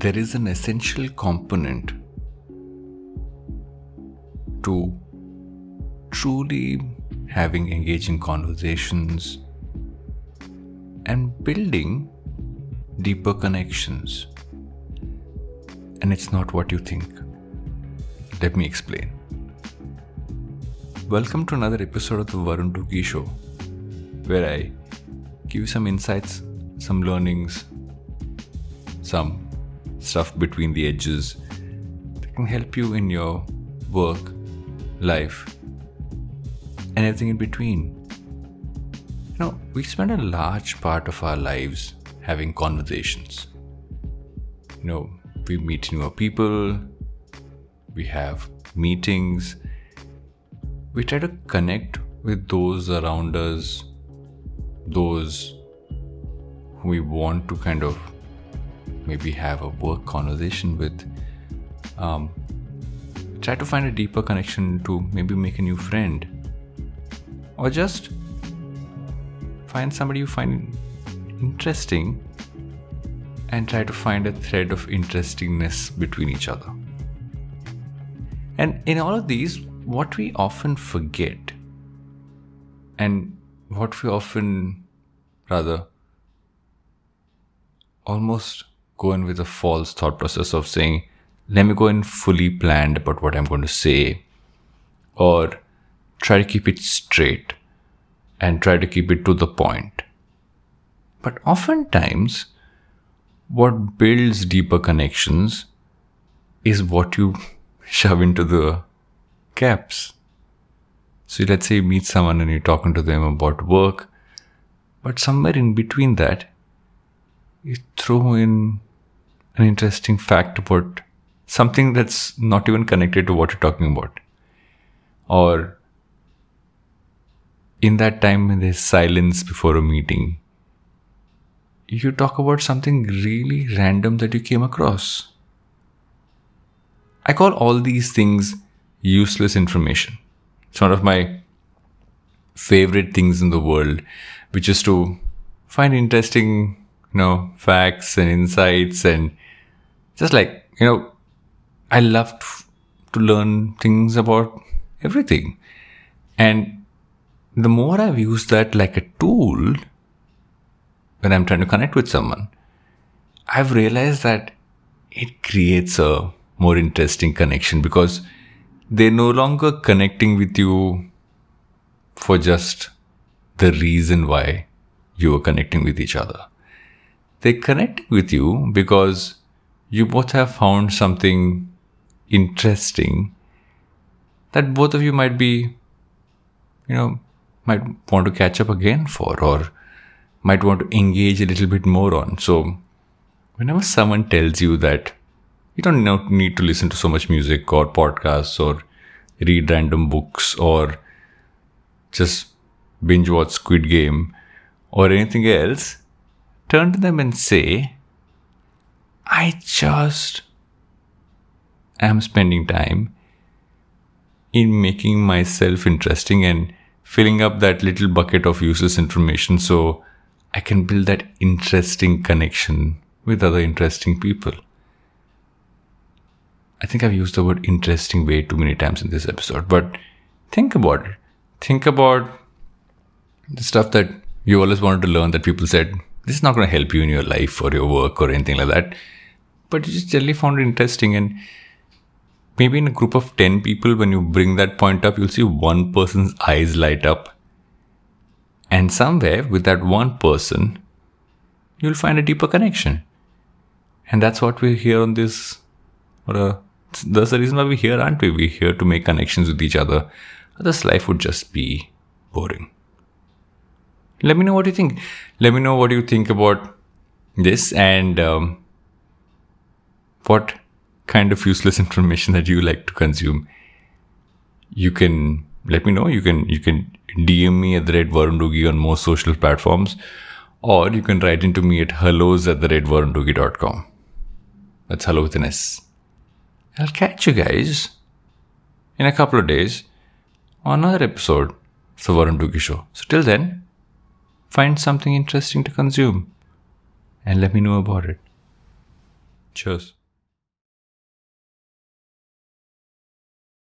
there is an essential component to truly having engaging conversations and building deeper connections. And it's not what you think. Let me explain. Welcome to another episode of the Varun Duggi Show, where I give you some insights, some learnings, some stuff between the edges that can help you in your work, life, and everything in between. You know, we spend a large part of our lives having conversations. You know, we meet new people, we have meetings, we try to connect with those around us, those who we want to kind of maybe have a work conversation with. Um, try to find a deeper connection to maybe make a new friend or just find somebody you find interesting and try to find a thread of interestingness between each other. And in all of these, what we often forget and what we often rather almost go in with a false thought process of saying, let me go in fully planned about what I'm going to say, or try to keep it straight and try to keep it to the point. But oftentimes, what builds deeper connections is what you shove into the gaps. So let's say you meet someone and you're talking to them about work, but somewhere in between that, you throw in an interesting fact about something that's not even connected to what you're talking about. Or in that time when there's silence before a meeting, you talk about something really random that you came across. I call all these things useless information. It's one of my favorite things in the world, which is to find interesting, you know, facts and insights and just like, you know, I love to learn things about everything. And the more I've used that like a tool when I'm trying to connect with someone, I've realized that it creates a more interesting connection because they're no longer connecting with you for just the reason why you are connecting with each other. They're connecting with you because you both have found something interesting that both of you might be, you know, might want to catch up again for or might want to engage a little bit more on. So, whenever someone tells you that you don't need to listen to so much music or podcasts or read random books or just binge watch Squid Game or anything else, turn to them and say, I just am spending time in making myself interesting and filling up that little bucket of useless information so I can build that interesting connection with other interesting people. I think I've used the word interesting way too many times in this episode, but think about it. Think about the stuff that you always wanted to learn that people said, this is not going to help you in your life or your work or anything like that but you just generally found it interesting. And maybe in a group of 10 people, when you bring that point up, you'll see one person's eyes light up. And somewhere with that one person, you'll find a deeper connection. And that's what we're here on this, or uh, that's the reason why we're here, aren't we? We're here to make connections with each other. Otherwise, life would just be boring. Let me know what you think. Let me know what you think about this and um, what kind of useless information that you like to consume, you can let me know. You can you can DM me at the red Varun Duggi on most social platforms, or you can write into me at hellos at the red varunduggi.com. That's hello with an S. I'll catch you guys in a couple of days on another episode of the Varun Duggi Show. So till then, find something interesting to consume and let me know about it. Cheers.